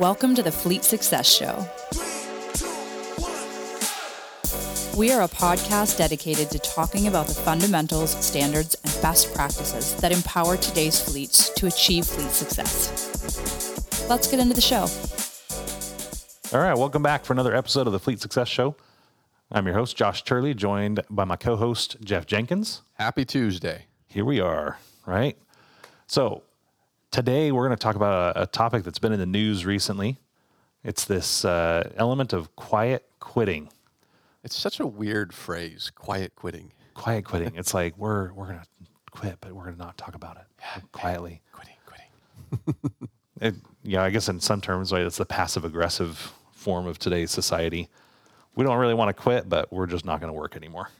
Welcome to the Fleet Success Show. We are a podcast dedicated to talking about the fundamentals, standards, and best practices that empower today's fleets to achieve fleet success. Let's get into the show. All right, welcome back for another episode of the Fleet Success Show. I'm your host, Josh Turley, joined by my co host, Jeff Jenkins. Happy Tuesday. Here we are, right? So, today we're going to talk about a, a, topic that's been in the news recently. It's this uh, element of quiet quitting. It's such a weird phrase, quiet quitting. Quiet quitting. it's like we're we're going to quit, but we're going to not talk about it yeah, quietly. Quitting, quitting. it, yeah, I guess in some terms, right, it's the passive aggressive form of today's society. We don't really want to quit, but we're just not going to work anymore.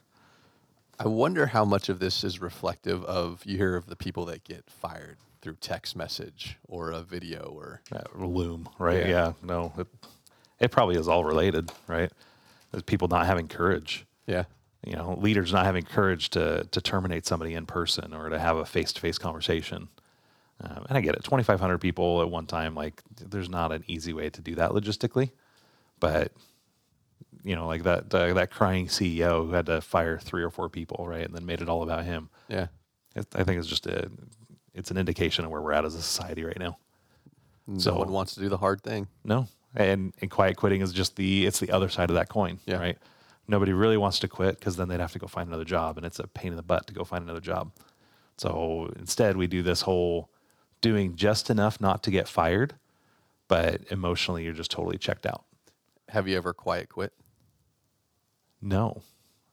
I wonder how much of this is reflective of you hear of the people that get fired through text message or a video or uh, Loom, right? Yeah, yeah no, it, it, probably is all related, right? There's people not having courage. Yeah, you know, leaders not having courage to to terminate somebody in person or to have a face to face conversation. Um, and I get it, 2,500 people at one time. Like, there's not an easy way to do that logistically, but you know, like that uh, that crying CEO who had to fire three or four people, right, and then made it all about him. Yeah, it, I think it's just a it's an indication of where we're at as a society right now. No so, one wants to do the hard thing. No, and and quiet quitting is just the it's the other side of that coin, yeah. right? Nobody really wants to quit because then they'd have to go find another job, and it's a pain in the butt to go find another job. So instead, we do this whole doing just enough not to get fired, but emotionally you're just totally checked out. Have you ever quiet quit? No.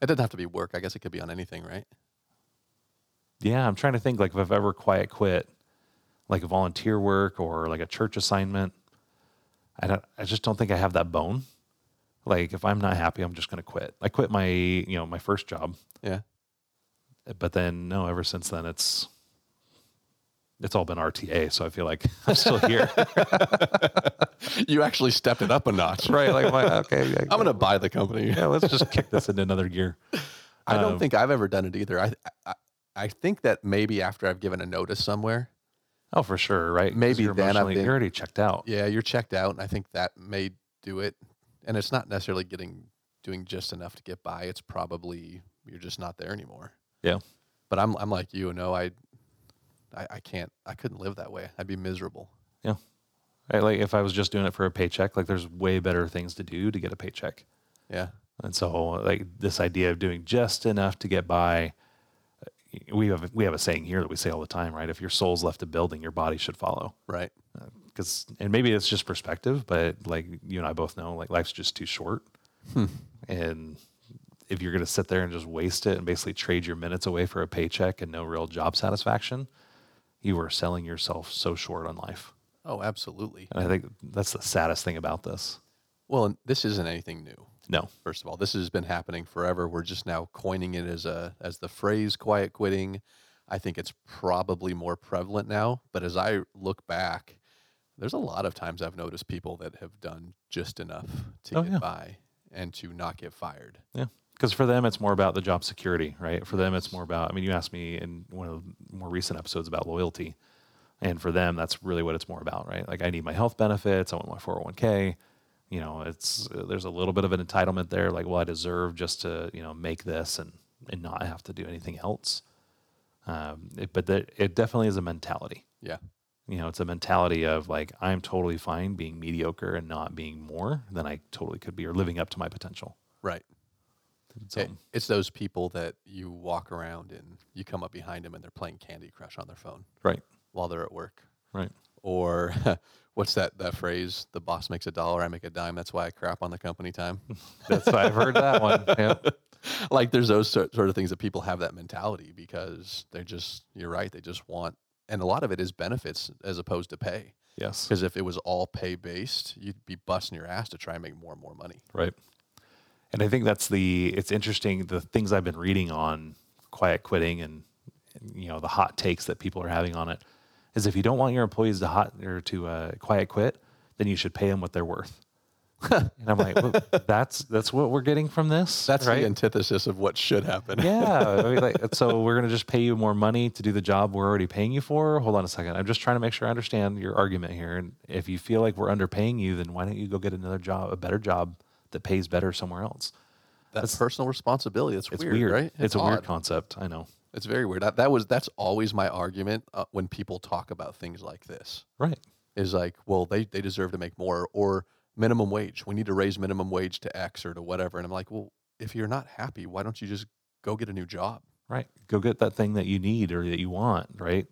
It doesn't have to be work. I guess it could be on anything, right? Yeah, I'm trying to think like if I've ever quiet quit, like a volunteer work or like a church assignment. I don't. I just don't think I have that bone. Like if I'm not happy, I'm just going to quit. I quit my you know my first job. Yeah. But then no, ever since then it's it's all been RTA, so I feel like I'm still here. you actually stepped it up a notch, right? Like, okay, I'm going to buy the company. yeah, let's just kick this into another gear. I don't um, think I've ever done it either. I, I, I think that maybe after I've given a notice somewhere. Oh, for sure, right? Maybe then I've been, you're already checked out. Yeah, you're checked out, and I think that may do it. And it's not necessarily getting doing just enough to get by. It's probably you're just not there anymore. Yeah. But I'm I'm like you. No, I I, I can't. I couldn't live that way. I'd be miserable. Yeah. Right, like if I was just doing it for a paycheck, like there's way better things to do to get a paycheck. Yeah. And so like this idea of doing just enough to get by we have we have a saying here that we say all the time, right? If your soul's left a building, your body should follow. Right. Because uh, and maybe it's just perspective, but like you and I both know, like life's just too short. Hmm. And if you're going to sit there and just waste it and basically trade your minutes away for a paycheck and no real job satisfaction, you are selling yourself so short on life. Oh, absolutely. And I think that's the saddest thing about this. Well, this isn't anything new. No, first of all, this has been happening forever. We're just now coining it as a as the phrase quiet quitting. I think it's probably more prevalent now, but as I look back, there's a lot of times I've noticed people that have done just enough to oh, get yeah. by and to not get fired. Yeah. Because for them, it's more about the job security, right? For them, it's more about, I mean, you asked me in one of the more recent episodes about loyalty. And for them, that's really what it's more about, right? Like, I need my health benefits, I want my 401k, you know, it's there's a little bit of an entitlement there, like well, I deserve just to you know make this and and not have to do anything else. Um, it, but it definitely is a mentality. Yeah. You know, it's a mentality of like I'm totally fine being mediocre and not being more than I totally could be or living up to my potential. Right. It, it's those people that you walk around and you come up behind them and they're playing Candy Crush on their phone. Right. While they're at work. Right. Or what's that that phrase? The boss makes a dollar, I make a dime. That's why I crap on the company time. That's why I've heard that one. Yeah. like there's those sort, of things that people have that mentality because they're just you're right, they just want and a lot of it is benefits as opposed to pay. Yes. Because if it was all pay based, you'd be busting your ass to try and make more and more money. Right. And I think that's the it's interesting the things I've been reading on quiet quitting and, and you know the hot takes that people are having on it is if you don't want your employees to hot or to uh, quiet quit, then you should pay them what they're worth. and I'm like, well, that's that's what we're getting from this. That's right? the antithesis of what should happen. yeah. I mean, like, so we're gonna just pay you more money to do the job we're already paying you for. Hold on a second. I'm just trying to make sure I understand your argument here. And if you feel like we're underpaying you, then why don't you go get another job, a better job that pays better somewhere else? That's personal responsibility. It's, It's weird, weird, right? It's, a weird concept. I know. It's very weird. That, that was that's always my argument uh, when people talk about things like this. Right. Is like, well, they they deserve to make more, or minimum wage. We need to raise minimum wage to X or to whatever. And I'm like, well, if you're not happy, why don't you just go get a new job? Right. Go get that thing that you need or that you want. Right.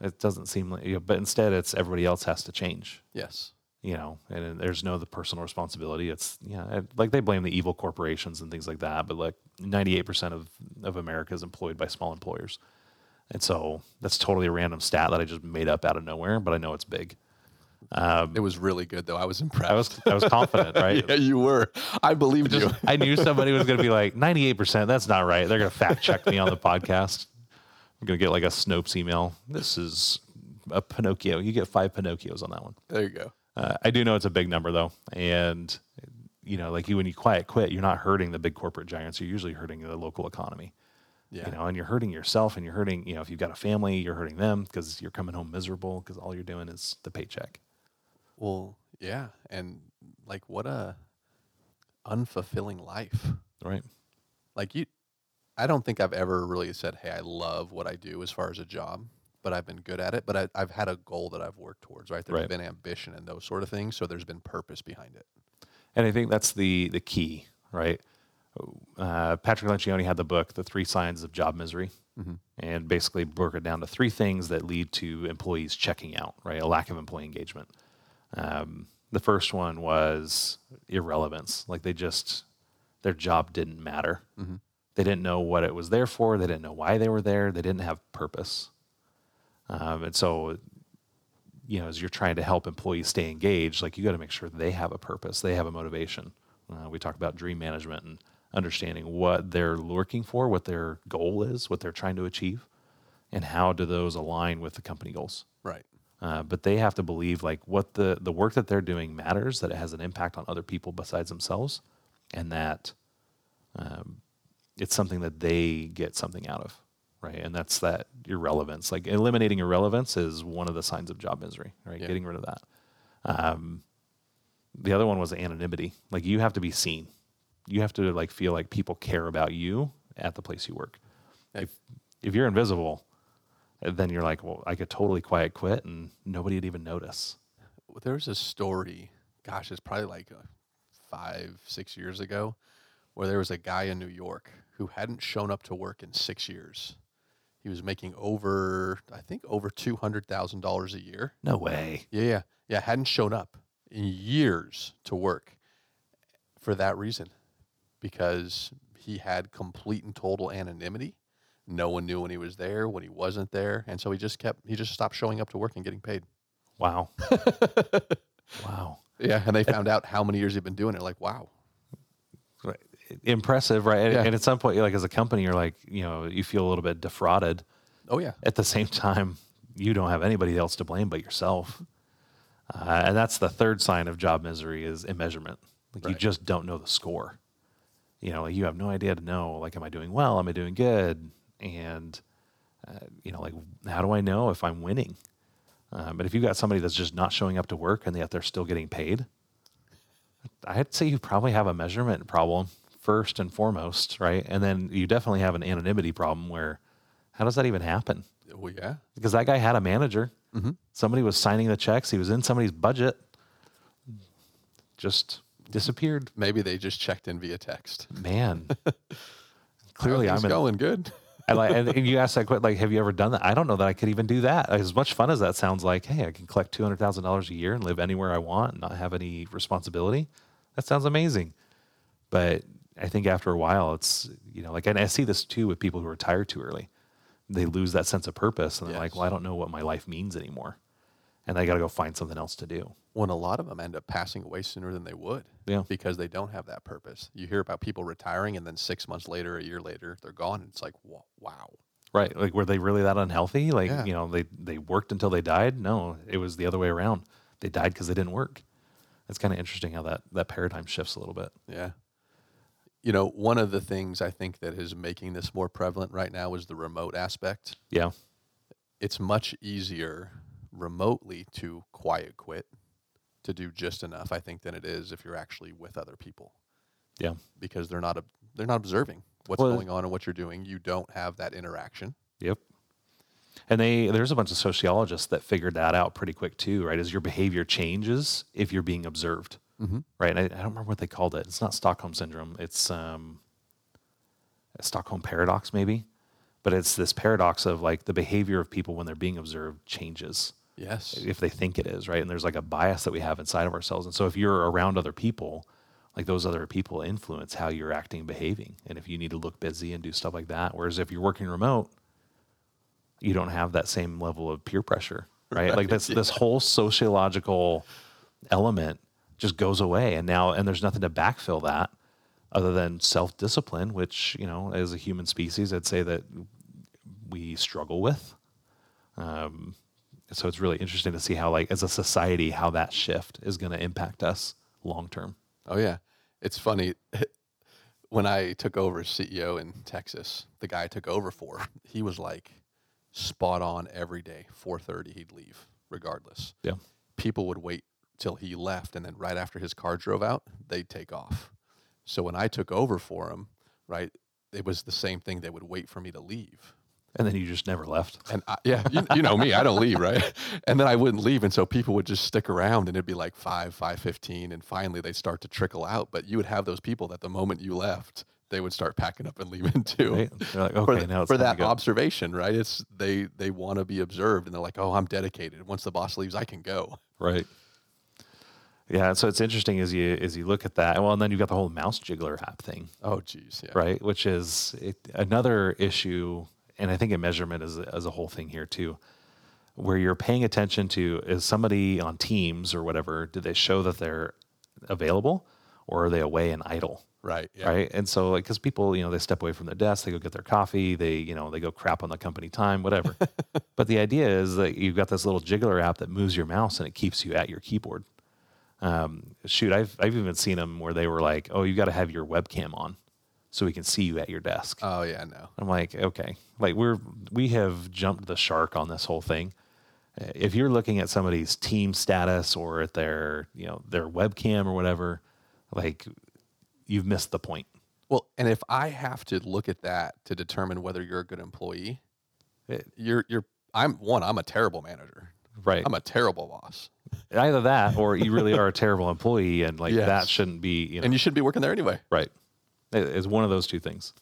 It doesn't seem like, but instead, it's everybody else has to change. Yes. You know, and there's no the personal responsibility. It's yeah, like they blame the evil corporations and things like that, but like 98% of of America is employed by small employers, and so that's totally a random stat that I just made up out of nowhere, but I know it's big. Um, It was really good though. I was impressed. I was I was confident, right? yeah, you were. I believed you. Just, I knew somebody was going to be like 98%. That's not right. They're going to fact check me on the podcast. I'm going to get like a Snopes email. This is a Pinocchio. You get five Pinocchios on that one. There you go. Uh, I do know it's a big number though, and you know, like you when you quiet quit, you're not hurting the big corporate giants. You're usually hurting the local economy. Yeah. You know, and you're hurting yourself, and you're hurting. You know, if you've got a family, you're hurting them because you're coming home miserable because all you're doing is the paycheck. Well, yeah, and like what a unfulfilling life. Right. Like you, I don't think I've ever really said, "Hey, I love what I do" as far as a job, but I've been good at it. But I, I've had a goal that I've worked towards. Right, There's Right. been ambition and those sort of things, so there's been purpose behind it. And I think that's the the key, right? Uh, Patrick Lencioni had the book, The Three Signs of Job Misery, and basically broke it down to three things that lead to employees checking out, right? A lack of employee engagement. Um, the first one was irrelevance, like they just their job didn't matter. They didn't know what it was there for. They didn't know why they were there. They didn't have purpose. Um, and so you know, as you're trying to help employees stay engaged, like you got to make sure they have a purpose, they have a motivation. Uh, we talk about dream management and understanding what they're looking for, what their goal is, what they're trying to achieve, and how do those align with the company goals. Right. Uh, but they have to believe like what the the work that they're doing matters, that it has an impact on other people besides themselves, and that um, it's something that they get something out of, right? And that's that irrelevance. Like eliminating irrelevance is one of the signs of job misery, right? Yeah. Getting rid of that. Um, the other one was anonymity. Like you have to be seen. You have to like feel like people care about you at the place you work. If if you're invisible, then you're like, well, I could totally quiet quit and nobody would even notice. There's a story. Gosh, it's probably like uh, five, six years ago, where there was a guy in New York who hadn't shown up to work in six years. He was making over, I think, over two hundred thousand dollars a year. No way. Yeah, yeah, yeah. Hadn't shown up in years to work for that reason, because he had complete and total anonymity. No one knew when he was there, when he wasn't there, and so he just kept. He just stopped showing up to work and getting paid. Wow. wow. Yeah, and they found out how many years he'd been doing it. Like, wow. Right. Impressive, right? And, Yeah. and at some point, like as a company, you're like, you know, you feel a little bit defrauded. Oh yeah, At the same time, you don't have anybody else to blame but yourself. Uh, and that's the third sign of job misery is immeasurement. Like you just don't know the score. You know, like you have no idea to know, like, am I doing well? Am I doing good? And, uh, you know, like, how do I know if I'm winning? Uh, but if you've got somebody that's just not showing up to work and yet they're still getting paid, I'd say you probably have a measurement problem first and foremost, right? And then you definitely have an anonymity problem where how does that even happen? well yeah. Because that guy had a manager. Mm-hmm. Somebody was signing the checks. He was in somebody's budget. Just disappeared. Maybe they just checked in via text. Man. Clearly, I'm in, going good. I like, and, and you asked that question, like, have you ever done that? I don't know that I could even do that. As much fun as that sounds like, hey, I can collect two hundred thousand dollars a year and live anywhere I want, and not have any responsibility. That sounds amazing. But I think after a while, it's you know, like, and I see this too with people who retire too early. They lose that sense of purpose, and they're like, well, I don't know what my life means anymore, and they got to go find something else to do. When a lot of them end up passing away sooner than they would. Yeah. Because they don't have that purpose. You hear about people retiring and then six months later, a year later, they're gone. And it's like, wow. Right. Like were they really that unhealthy? Like, Yeah. you know, they they worked until they died? No, it was the other way around. They died because they didn't work. it's kind of interesting how that that paradigm shifts a little bit. Yeah. You know, one of the things I think that is making this more prevalent right now is the remote aspect. Yeah. It's much easier remotely to quiet quit, to do just enough, I think, than it is if you're actually with other people. Yeah. Because they're not a, they're not observing what's Well, going on and what you're doing. You don't have that interaction. Yep. And they there's a bunch of sociologists that figured that out pretty quick too, right? As your behavior changes if you're being observed, Mm-hmm. right? And I, I don't remember what they called it. It's not Stockholm syndrome. It's um, Stockholm paradox, maybe. But it's this paradox of like the behavior of people when they're being observed changes Yes. if they think it is, right? And there's like a bias that we have inside of ourselves. And so if you're around other people, like those other people influence how you're acting and behaving. And if you need to look busy and do stuff like that, whereas if you're working remote, you don't have that same level of peer pressure, right? like this this whole sociological element just goes away and now and there's nothing to backfill that other than self-discipline, which, you know, as a human species, I'd say that we struggle with. Um, so it's really interesting to see how like as a society how that shift is going to impact us long term Oh yeah, it's funny. when I took over as CEO in Texas, the guy I took over for, he was like spot on every day. Four thirty, he'd leave regardless. Yeah. People would wait till he left, and then right after his car drove out, they'd take off. So when I took over for him, right, it was the same thing. They would wait for me to leave. and then you just never left And I, yeah, you, you know me, I don't leave, right? And then I wouldn't leave, and so people would just stick around, and it'd be like five, five fifteen, and finally they start to trickle out. But you would have those people that the moment you left, they would start packing up and leaving too. right they're like For, okay th- now it's for that to go. observation, right? It's they they want to be observed, and they're like, "Oh, I'm dedicated. Once the boss leaves, I can go." right yeah so it's interesting as you as you look at that. Well and then you've got the whole mouse jiggler app thing. Oh, geez, yeah, right? Which is it, another issue and i think a measurement is, is a whole thing here too where you're paying attention to is somebody on teams or whatever do they show that they're available or are they away and idle? Right, yeah. right? And so like because people you know they step away from their desk they go get their coffee they you know they go crap on the company time whatever. But the idea is that you've got this little jiggler app that moves your mouse and it keeps you at your keyboard um, shoot i've i've even seen them where they were like oh you got to have your webcam on so we can see you at your desk. Oh, yeah, no, i'm like okay. Like we're we have jumped the shark on this whole thing. If you're looking at somebody's team status or at their you know their webcam or whatever like you've missed the point. Well, and if I have to look at that to determine whether you're a good employee, It- you're you're I'm one. I'm a terrible manager. Right. I'm a terrible boss, either that or you really are a terrible employee and like that shouldn't be you know and you should be working there anyway. right. It- it's one of those two things.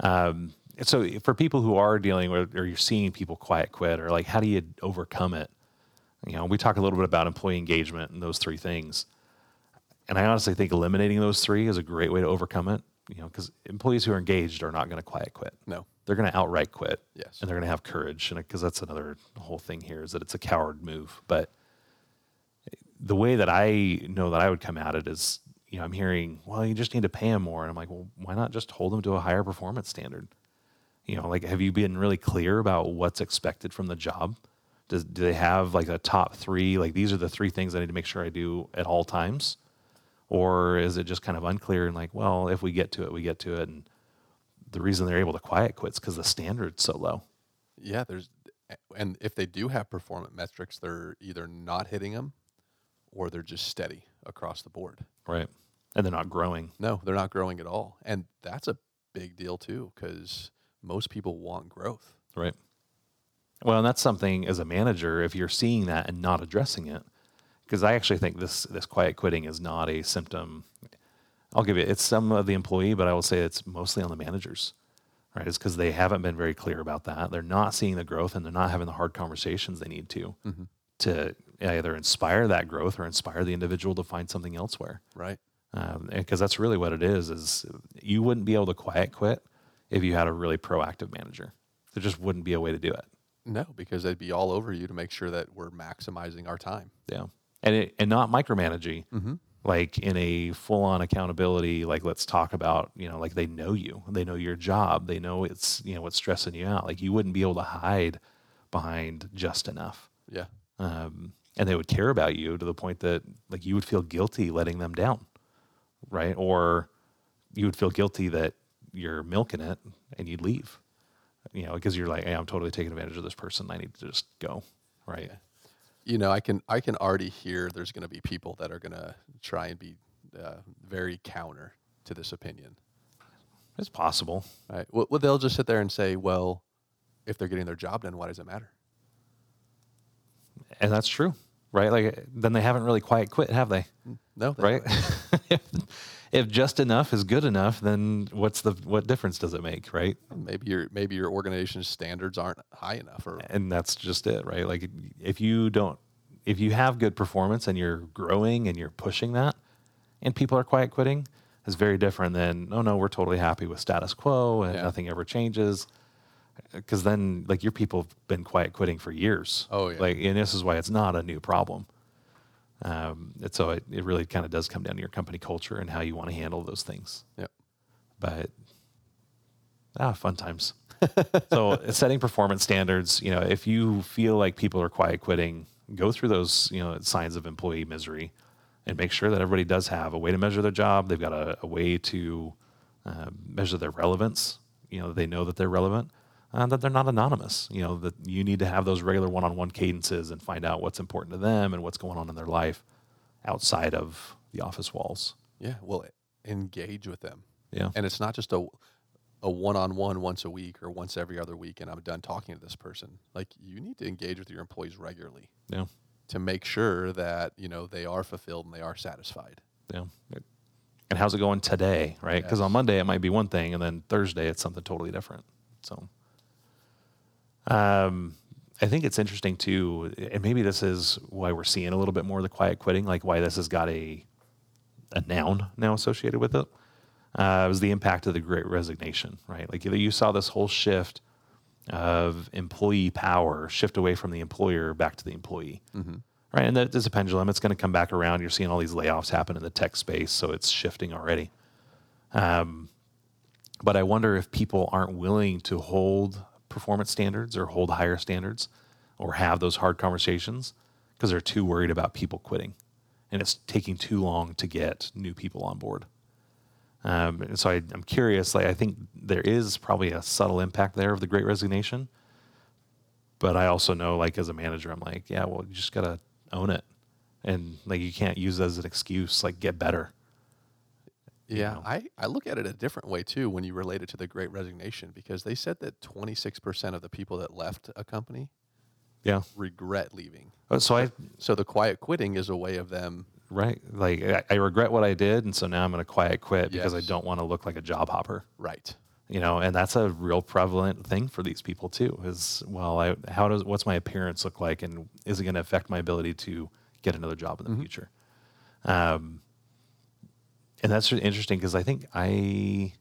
Um, so for people who are dealing with or you're seeing people quiet quit or like how do you overcome it? You know we talk a little bit about employee engagement and those three things. And i honestly think eliminating those three is a great way to overcome it you know because employees who are engaged are not going to quiet quit. No. They're going to outright quit. Yes. and they're going to have courage and because that's another whole thing here is that it's a coward move. But the way that i know that i would come at it is you know i'm hearing well you just need to pay them more. And i'm like well why not just hold them to a higher performance standard? You know like have you been really clear about what's expected from the job? Does, do they have like a top three like these are the three things i need to make sure i do at all times? Or is it just kind of unclear and like well if we get to it we get to it and the reason they're able to quiet quits because the standard's so low Yeah, there's and if they do have performance metrics, they're either not hitting them or they're just steady across the board. Right. And they're not growing. No, they're not growing at all. And that's a big deal too cuz most people want growth. Right. Well, and that's something as a manager, if you're seeing that and not addressing it, because I actually think this this quiet quitting is not a symptom. I'll give you it's some of the employee, but I will say it's mostly on the managers. Right. It's because they haven't been very clear about that. They're not seeing the growth and they're not having the hard conversations they need to Mhm. to either inspire that growth or inspire the individual to find something elsewhere. Right? because that's really what it is is you wouldn't be able to quiet quit if you had a really proactive manager there just wouldn't be a way to do it No, because they'd be all over you to make sure that we're maximizing our time. yeah and it, and not micromanaging Mhm. Like in a full-on accountability like let's talk about you know like they know you they know your job they know it's you know what's stressing you out like you wouldn't be able to hide behind just enough Yeah. um, and they would care about you to the point that like you would feel guilty letting them down, right? Or you would feel guilty that you're milking it and you'd leave, you know, because you're like, hey, I'm totally taking advantage of this person. I need to just go, right? You know, I can I can already hear there's going to be people that are going to try and be uh, very counter to this opinion. It's possible. Right? Well, well, they'll just sit there and say, "Well, if they're getting their job done, why does it matter?" And that's true, right? Like then they haven't really quite quit, have they? No, they Right? if, if just enough is good enough, then what's the what difference does it make, right? Maybe your maybe your organization's standards aren't high enough, or And that's just it, right? Like if you don't if you have good performance and you're growing and you're pushing that and people are quiet quitting is very different than oh no, we're totally happy with status quo and Yeah. nothing ever changes. Uh, because then, like your people have been quiet quitting for years. Oh, yeah. Like, and this is why it's not a new problem. Um, and so it, it really kind of does come down to your company culture and how you want to handle those things. Yep. But ah, fun times. so setting performance standards, you know, if you feel like people are quiet quitting, go through those, you know, signs of employee misery and make sure that everybody does have a way to measure their job. They've got a, a way to uh, measure their relevance. You know, they know that they're relevant, uh, that they're not anonymous. You know, that you need to have those regular one-on-one cadences and find out what's important to them and what's going on in their life outside of the office walls. yeah, well, engage with them. Yeah. And it's not just a a one-on-one once a week or once every other week, and I'm done talking to this person. Like you need to engage with your employees regularly Yeah. to make sure that you know they are fulfilled and they are satisfied. Yeah. And how's it going today, right? Because on Monday it might be one thing, and then Thursday it's something totally different. So, um, I think it's interesting too, and maybe this is why we're seeing a little bit more of the quiet quitting, like why this has got a a noun now associated with it. Uh, was the impact of the Great Resignation, right? Like you saw this whole shift of employee power shift away from the employer back to the employee right? And that is a pendulum. It's going to come back around. You're seeing all these layoffs happen in the tech space, so it's shifting already. Um, but I wonder if people aren't willing to hold performance standards or hold higher standards or have those hard conversations because they're too worried about people quitting, and it's taking too long to get new people on board. Um, and so I, I'm curious. Like I think there is probably a subtle impact there of the Great Resignation but I also know, like as a manager, I'm like, yeah, well, you just gotta own it, and like you can't use it as an excuse. Like get better. You Yeah, know? I, I look at it a different way too when you relate it to the great resignation because they said that 26% of the people that left a company Yeah. regret leaving. Uh, So I So the quiet quitting is a way of them, right, like I, I regret what I did, and so now I'm gonna quiet quit because I don't want to look like a job hopper. right. You know, and that's a real prevalent thing for these people too. Is well, I, how does what's my appearance look like, and is it going to affect my ability to get another job in the future? Um, and that's interesting because I think I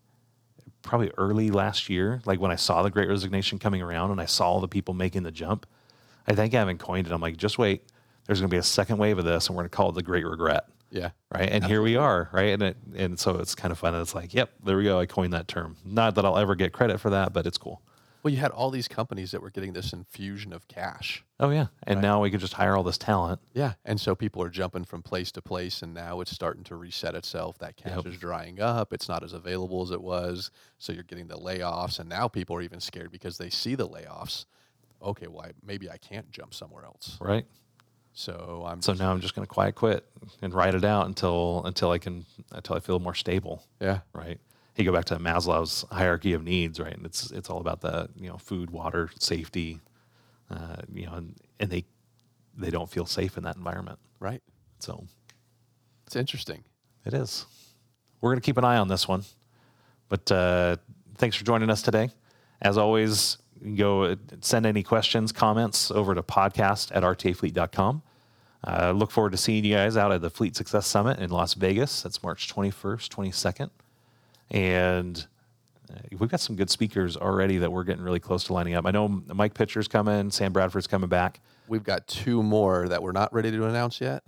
probably early last year, like when I saw the Great Resignation coming around and I saw the people making the jump, I think I haven't coined it. I'm like, just wait. There's going to be a second wave of this, and we're going to call it the Great Regret Yeah. right? And here we are, right? And it, and so it's kind of fun. And It's like, yep, there we go. I coined that term. Not that I'll ever get credit for that, but it's cool. Well, you had all these companies that were getting this infusion of cash. Oh yeah, and Right. now we could just hire all this talent. Yeah. And so people are jumping from place to place, and now it's starting to reset itself. That cash Yep. is drying up. It's not as available as it was. So you're getting the layoffs. And now people are even scared because they see the layoffs. Okay, well, I, maybe I can't jump somewhere else. Right. So I'm So now I'm just going to quiet quit and write it out until until I can until I feel more stable. yeah. Right. You go back to Maslow's hierarchy of needs, right? And it's it's all about the you know food, water, safety, uh, you know, and, and they they don't feel safe in that environment. Right. So It's interesting. It is. We're going to keep an eye on this one. But uh, thanks for joining us today. As always, go uh, send any questions, comments over to podcast at rtafleet.com. Uh, look forward to seeing you guys out at the Fleet Success Summit in Las Vegas. That's March 21st, 22nd. And uh, we've got some good speakers already that we're getting really close to lining up. I know Mike Pitcher's coming, Sam Bradford's coming back. We've got two more that we're not ready to announce yet,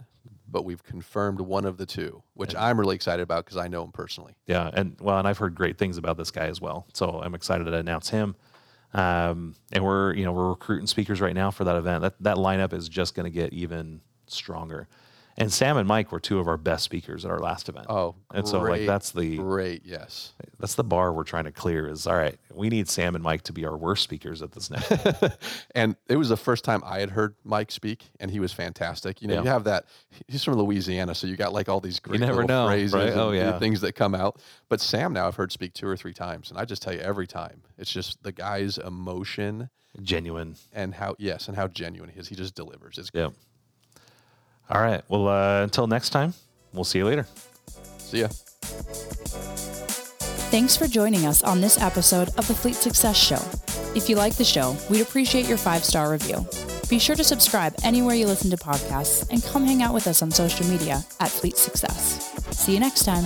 but we've confirmed one of the two, which I'm really excited about because I know him personally. Yeah, and well, and I've heard great things about this guy as well. So I'm excited to announce him. Um, and we're you know we're recruiting speakers right now for that event. That that lineup is just going to get even stronger. And Sam and Mike were two of our best speakers at our last event. Oh, great, and so like that's the great. Yes. that's the bar we're trying to clear. Is all right. We need Sam and Mike to be our worst speakers at this next. and it was the first time I had heard Mike speak, and he was fantastic. You know, Yeah. you have that. He's from Louisiana, so you got like all these great never little know, phrases right? Oh, yeah. things that come out. But Sam, now I've heard speak two or three times, and I just tell you every time, it's just the guy's emotion Genuine. and how yes, and how genuine he is. He just delivers. It's Yep. All right. Well, uh, until next time, we'll see you later. see ya. Thanks for joining us on this episode of the Fleet Success Show. If you like the show, we'd appreciate your five star review. Be sure to subscribe anywhere you listen to podcasts and come hang out with us on social media at Fleet Success. See you next time.